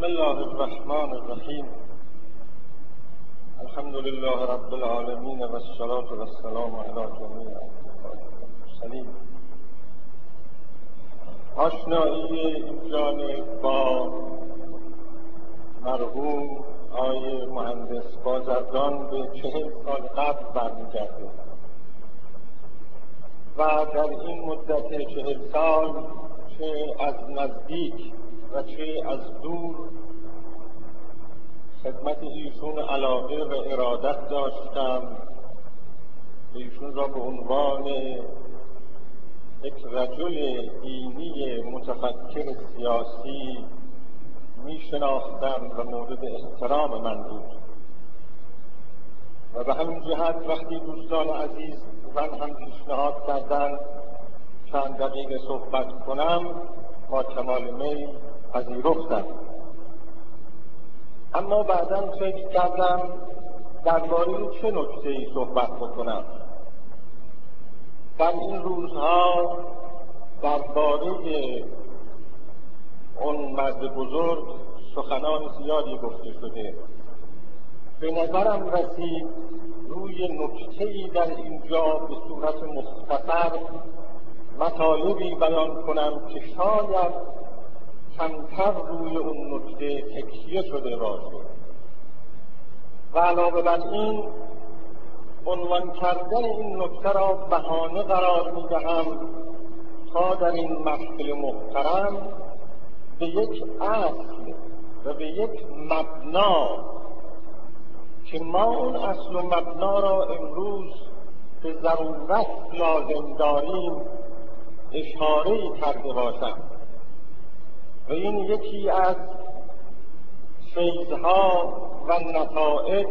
بسم الله الرحمن الرحیم. الحمد لله رب العالمین و الصلاة و السلام علی جمیع المرسلین. آشنایی این با مرحوم آقای مهندس بازرگان به چهل سال قبل برمیگرده و در این مدت چهل سال چه از نزدیک و از دور خدمت ایشون علاقه و ارادت داشتم. ایشون را به عنوان یک رجل دینی متفکر سیاسی می شناختم و مورد احترام من بود. و به همین جهت وقتی دوستان عزیز من هم پیشنهاد کردن چند دقیقه صحبت کنم با کمال میل پذیرفتم. اما بعدا فکر کردم درباره چه نکته ای صحبت بکنم. در این روزها درباره اون مرد بزرگ سخنان زیادی گفته شده. به نظرم رسید روی نکته ای در اینجا به صورت مختصر مطالبی بیان کنم که شاید کمتر روی اون نکته تکیه شده باشه. و علاوه بر این عنوان کردن این نکته را بهانه قرار می دهم تا در این محفل محترم به یک اصل و به یک مبنا که ما اون اصل و مبنا را امروز به ضرورت لازم داریم اشاره کرده باشم. و این یکی از فیضها و نتایج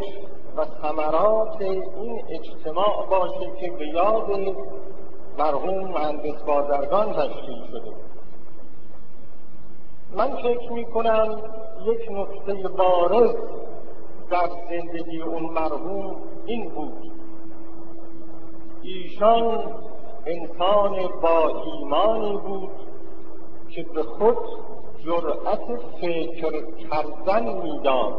و ثمرات این اجتماع باشه که به یاد مرحوم مهندس بازرگان تشکیل شده. من فکر می کنم یک نکته بارز در زندگی اون مرحوم این بود. ایشان انسان با ایمانی بود که به خود جرأت فکر کردن می‌داد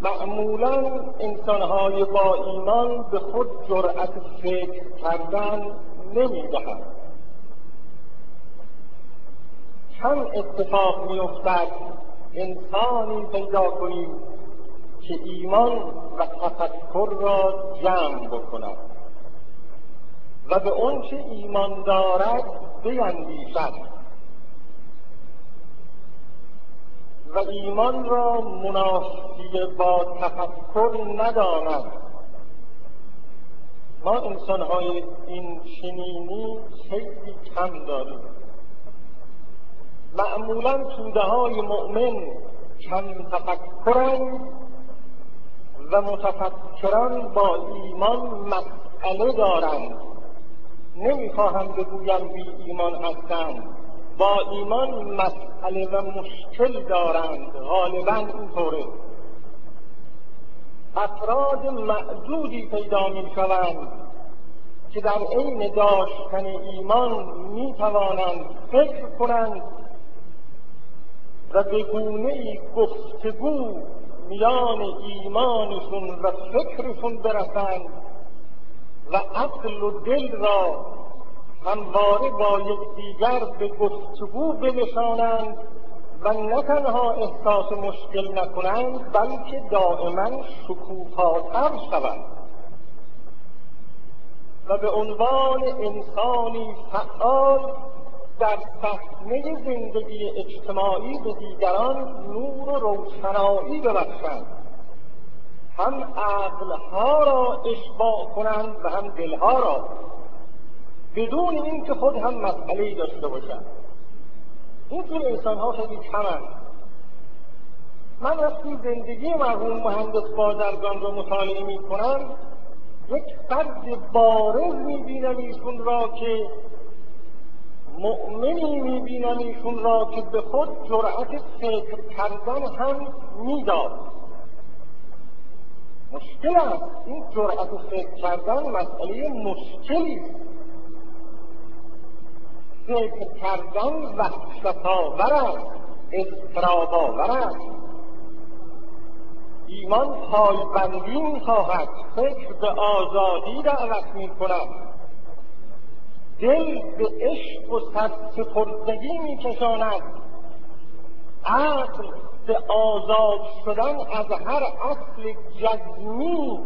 معمولا انسانهای با ایمان به خود جرأت فکر کردن نمی‌دهند. کم اتفاق میافتد انسانی پیدا کنیم که ایمان و تفکر را جمع بکند. و به آنچه ایمان دارد بیندیشد. و ایمان را منافی با تفکر نداند ما انسانهای این چنینی خیلی کم داریم. معمولا توده های مؤمن کم تفکرند و متفکران با ایمان مسئله دارند. نمی‌خواهم بگویم بی ایمان هستند. با ایمان مسئله و مشکل دارند. غالبا اینطوره. افراد معدودی پیدا می شوند که در عین داشتن ایمان می توانند فکر کنند و به گونه ای گفتگو میان ایمانشون و فکرشون برسند. و عقل و دل را همواره با یکدیگر به گفتگو بنشانند و نه تنها احساس مشکل نکنند بلکه دائما شکوفاتر شوند. و به عنوان انسانی فعال در صحنه زندگی اجتماعی به دیگران نور و روشنایی ببخشند. هم عقلها را اشباع کنند و هم دلها را بدون اینکه خود هم مسئله داشته باشند. این جور انسان ها خیلی کمند من وقتی زندگی مرحوم مهندس بازرگان را مطالعه می کنم یک فرد بارز می بینم ایشون را که مؤمنی می بینم ایشون را که به خود جرأت فکر کردن هم می‌داد. مشکل است. این جرأت فکر کردن مسئله مشکلی ذکر کردن وحشت آور است. اضطراب آور است. ایمان پایبندی می‌خواهد. فکر به آزادی دعوت می‌کند. دل به عشق و سرسپردگی میکشاند. عقل به آزاد شدن از هر اصل جزمی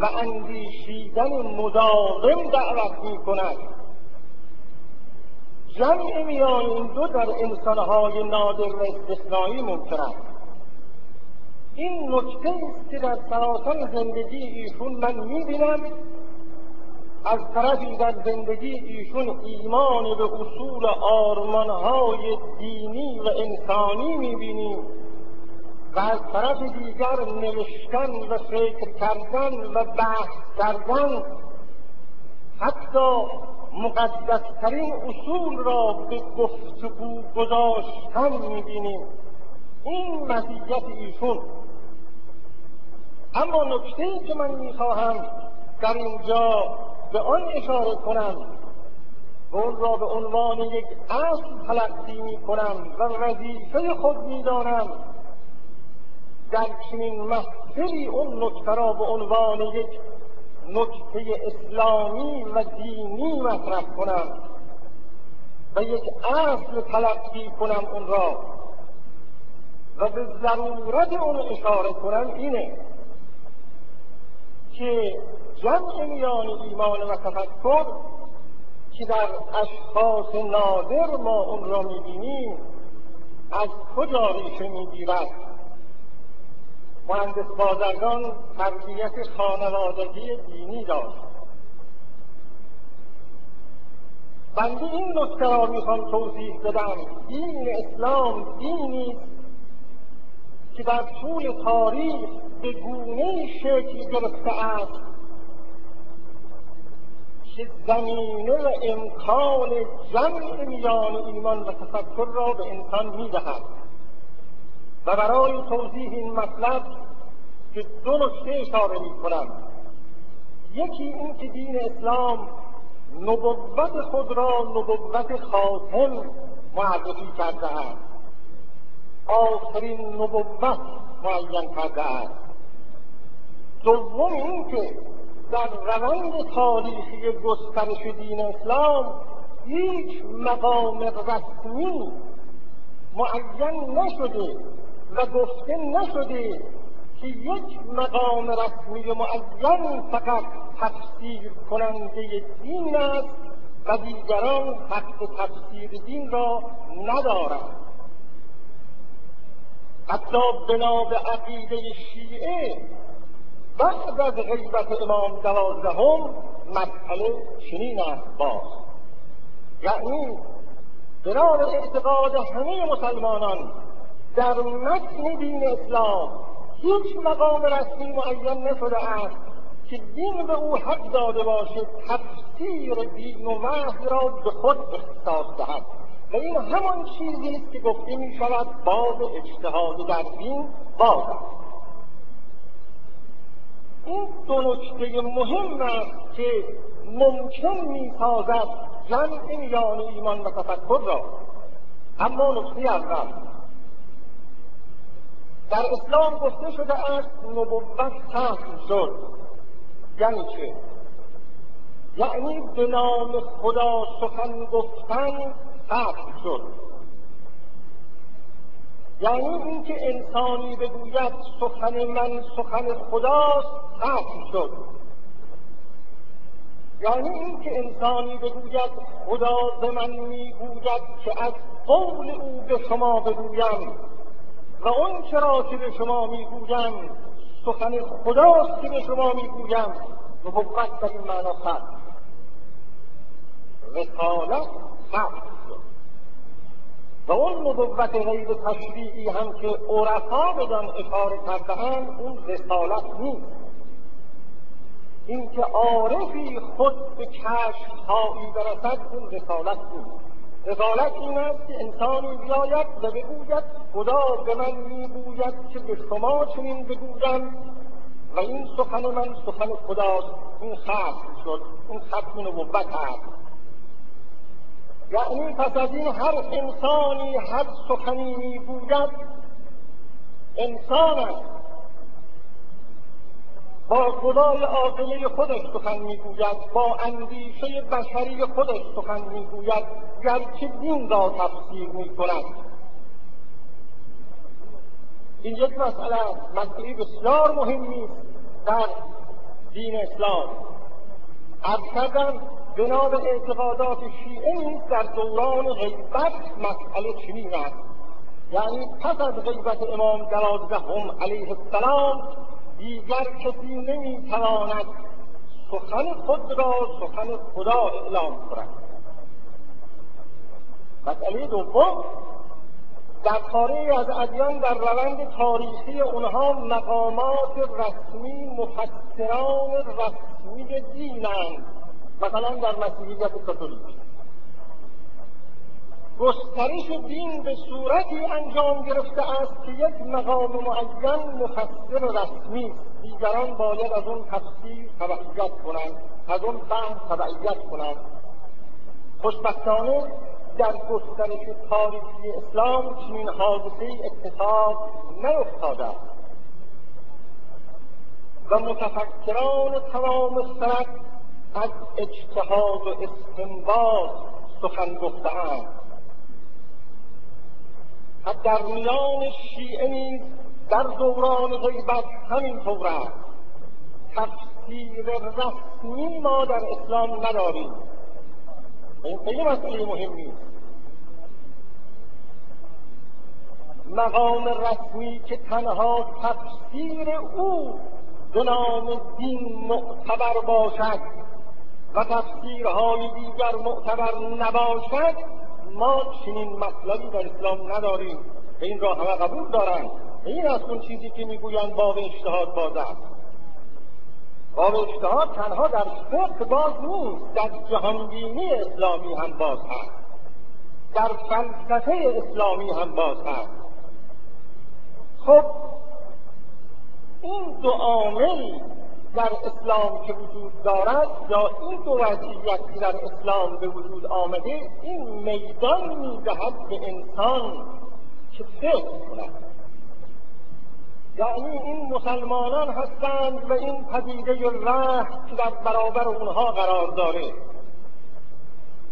و اندیشیدن مداوم دعوت می کند جمع میان این دو در انسانهای نادر و استثنایی ممکن است. این نکته است که در سراسر زندگی ایشون من می‌بینم از طرفی در زندگی ایشون ایمان به اصول آرمانهای دینی و انسانی می‌بینیم. و از طرف دیگر نوشتن و فکر کردن و بحث کردن حتی مقدسترین اصول را به گفتگو گذاشتن می‌بینیم. این مزیت ایشون. اما نکته که من می‌خواهم در اینجا به آن اشاره کنم و اون را به عنوان یک اصل تلقی می کنم و وظیفه خود می‌دانم در چنین محفلی اون نکته را به عنوان یک نکته اسلامی و دینی مطرح کنم و یک اصل تلقی کنم اون را و به ضرورت اون اشاره کنم اینه که جمع میان ایمان و تفکر که در اشخاص نادر ما اون را می‌بینیم از کجا ریشه می‌گیرد؟ مهندس بازرگان تربیت خانوادگی دینی داشت بنده این نکته را می‌خوام توضیح بدم. دین اسلام دینی که در طول تاریخ به گونه شکل گرفته است که زمینه و امکان جمع میان ایمان و تفکر را به انسان می‌دهد. و برای توضیح این مطلب که دو نکته اشاره می کنم. یکی این که دین اسلام نبوت خود را نبوت خاتم معرفی کرده است. آخرین نبوت معین کرده است. دوم اینکه در روند تاریخی گسترش دین اسلام هیچ مقام رسمی معین نشده و گفته نشده که یک مقام رسمی معین فقط تفسیر کننده دین است و دیگران حق تفسیر دین را ندارند. حتی بنا به عقیده شیعه بعد از غیبت امام دوازدهم مسئله چنین است باز. یعنی به اعتقاد همه مسلمانان در متن دین اسلام هیچ مقام رسمی معین نشده است که دین به او حق داده باشد تفسیر دین و وحی را به خود اختصاص دهد. و این همان چیزی است که گفته می شود باب اجتهاد در دین باز است. این دو نکته مهم است که ممکن می سازد جمع میان ایمان و تفکر را. اما نکته اول در اسلام گفته شده است نبوت ختم شد. یعنی چه؟ یعنی به نام خدا سخن گفتن ختم شد. یعنی اینکه انسانی بگوید سخن من سخن خداست ختم شد. یعنی اینکه انسانی بگوید خدا به من می‌گوید که از قول او به شما بگویم. و اون چرا که به شما می‌گویم سخن خداست که به شما می‌گویم نبوت در این معنا ختم رسالت شد و اون نبوت غیر تشریعی هم که عرفا بدان اشاره کردهاند اون رسالت نیست. اینکه عارفی خود به کشفهایی برسد اون رسالت نیست. رسالت این است که انسانی بیاید و بگوید خدا به من می‌گوید که به شما چنین بگویم. و این سخن من سخن خداست. این ختم شد. این ختم نبوت هست یعنی پس از این هر انسانی هر سخنی می‌گوید انسان است. با خدای عاقله خودش سخن می‌گوید با اندیشه بشری خودش سخن می‌گوید گرچه دین را تفسیر می‌کند. این یک مسئله مسئله بسیار مهمی است در دین اسلام. بنا به اعتقادات شیعه نیز در دوران غیبت مسئله چنین است. یعنی پس از غیبت امام دوازدهم علیه السلام دیگر کسی نمی‌تواند سخن خود را سخن خدا اعلام کند. مسئله دوم در از ادیان در روند تاریخی اونها مقامات رسمی مفسران رسمی دینند. مثلا در مسیحیت کاتولیک. گسترش دین به صورتی انجام گرفته است که یک مقام معین مفسر رسمی. دیگران باید از اون تفسیر تبعیت کنند از اون فهم تبعیت کنند. خوشبختانه در گسترش تاریخی اسلام چنین حادثه اتفاق نیفتاده و متفکران تمام سرک از اجتهاد و استنباط سخن گفتهاند. در میان شیعه نیز در دوران غیبت همینطور است. تفسیر رسمی ما در اسلام نداریم. این خیلی مسئله مهمی مقام رسمی که تنها تفسیر او به نام دین معتبر باشد و تفسیرهای دیگر معتبر نباشد ما چنین مطلبی در اسلام نداریم. به این را همه قبول دارند. این از اون چیزی که می‌گویند باب اجتهاد باز است. باب اجتهاد تنها در فقه باز نیست. در جهانبینی اسلامی هم باز هست. در فلسفه اسلامی هم باز هست. خب این دو عامل در اسلام که وجود دارد یا این دو وضعیت که در اسلام به وجود آمده این میدان می‌دهد به انسان که فکر کند. یعنی این مسلمانان هستند و این پدیده ره که در برابر اونها قرار داره.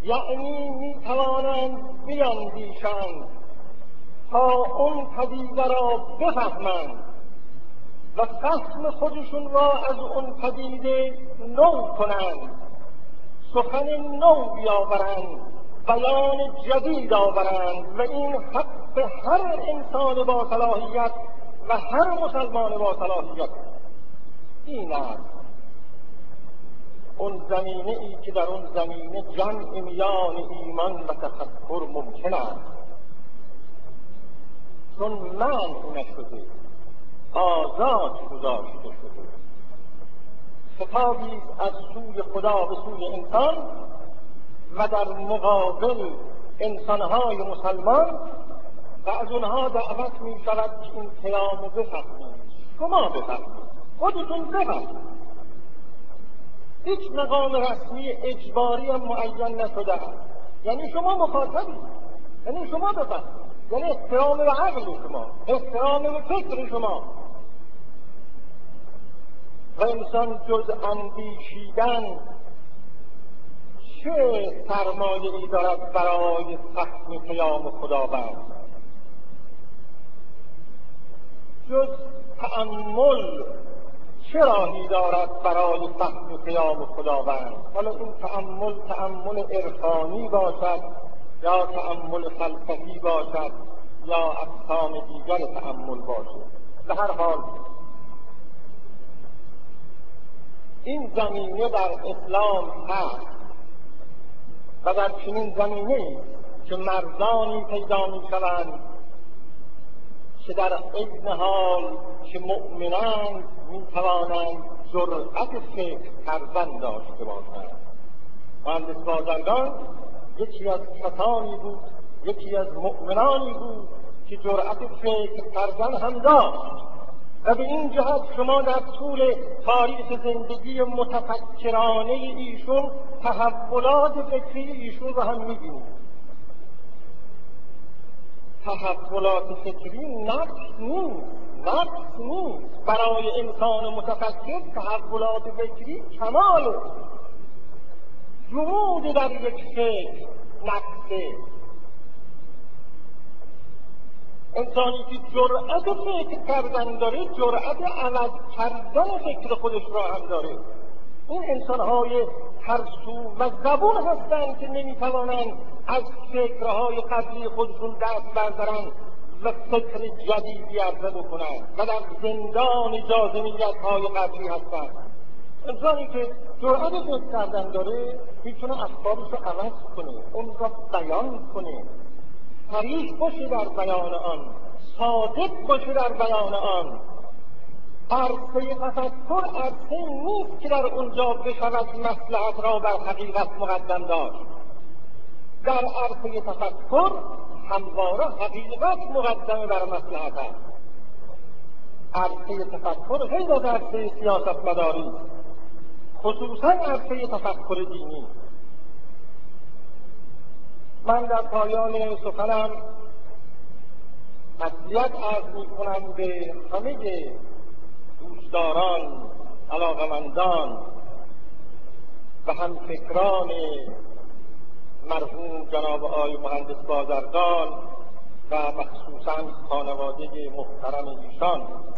یعنی می توانند بیاندیشند تا اون پدیده را بفهمند. و فهم خودشون را از اون پدیده نو کنند. سخن نو بیاورند. بیان جدید آورند. و این حق هر انسان با صلاحیت و هر مسلمان با صلاحیت. این است. اون زمینه ای که در اون زمینه جمع میان ایمان و تفکر ممکن است. چون من نشده آزاد گذاشته شده خطابی از سوی خدا به سوی انسان و در مقابل انسانهای مسلمان و از اونها دعوت می شود که این پیام بفهمید شما بفهمید خودتون بفهمید هیچ مقام رسمی اجباری معین نشده است. یعنی شما مخاطبید یعنی شما بفهمید یعنی احترام به عقل شما. احترام به فکر شما. و انسان جز اندیشیدن چه سرمایه ای دارد برای فهم پیام خداوند؟ جز تعمل چه راهی دارد برای فهم پیام خداوند؟ حالا این تعمل تعمل عرفانی باشد یا تعمل فلسفی باشد یا اقسام دیگر تعمل باشد؟ به هر حال این زمینه در اسلام هست و در چنین زمینه که مردانی پیدا می شوند که در عین حال که مؤمنان می توانند جرأت فکر کردن داشته باشند. مهندس بازرگان یکی از کسانی بود یکی از مؤمنانی بود که جرأت فکر کردن هم داشت. و به این جهت شما در طول تاریخ زندگی متفکرانه ایشون تحولات فکری ایشون رو هم می‌بینید تحولات فکری نقص نیست نقص نیست. برای انسان متفکر تحولات فکری کماله. جمود در یک فکر نقصه. انسانی که جرأت فکر کردن داره جرأت عوض کردن فکر خودش را هم داره. این انسانهای ترسو و زبون هستند که نمی‌توانند از فکرهای قبلی خودشون دست بردارند و فکر جدیدی عرضه بکنند و در زندان های قبلی هستند. انسانی که جرأت فکر کردن داره می‌تونه افکارش رو عوض کنه اون را بیان کنه. صریح باشه در بیان آن. صادق باشه در بیان آن. عرصه تفکر عرصه نیست که در اونجا بشود مسلحت را بر حقیقت مقدم داشت. در عرصه تفکر همواره حقیقت مقدم بر مسلحت است. عرصه تفکر غیر از عرصه سیاست مداری خصوصا عرصه تفکر دینی. من در پایان سخنم تسلیت عرض می کنم به همه دوستداران علاقمندان و همفکران مرحوم جناب آقای مهندس بازرگان و مخصوصا خانواده محترم ایشان.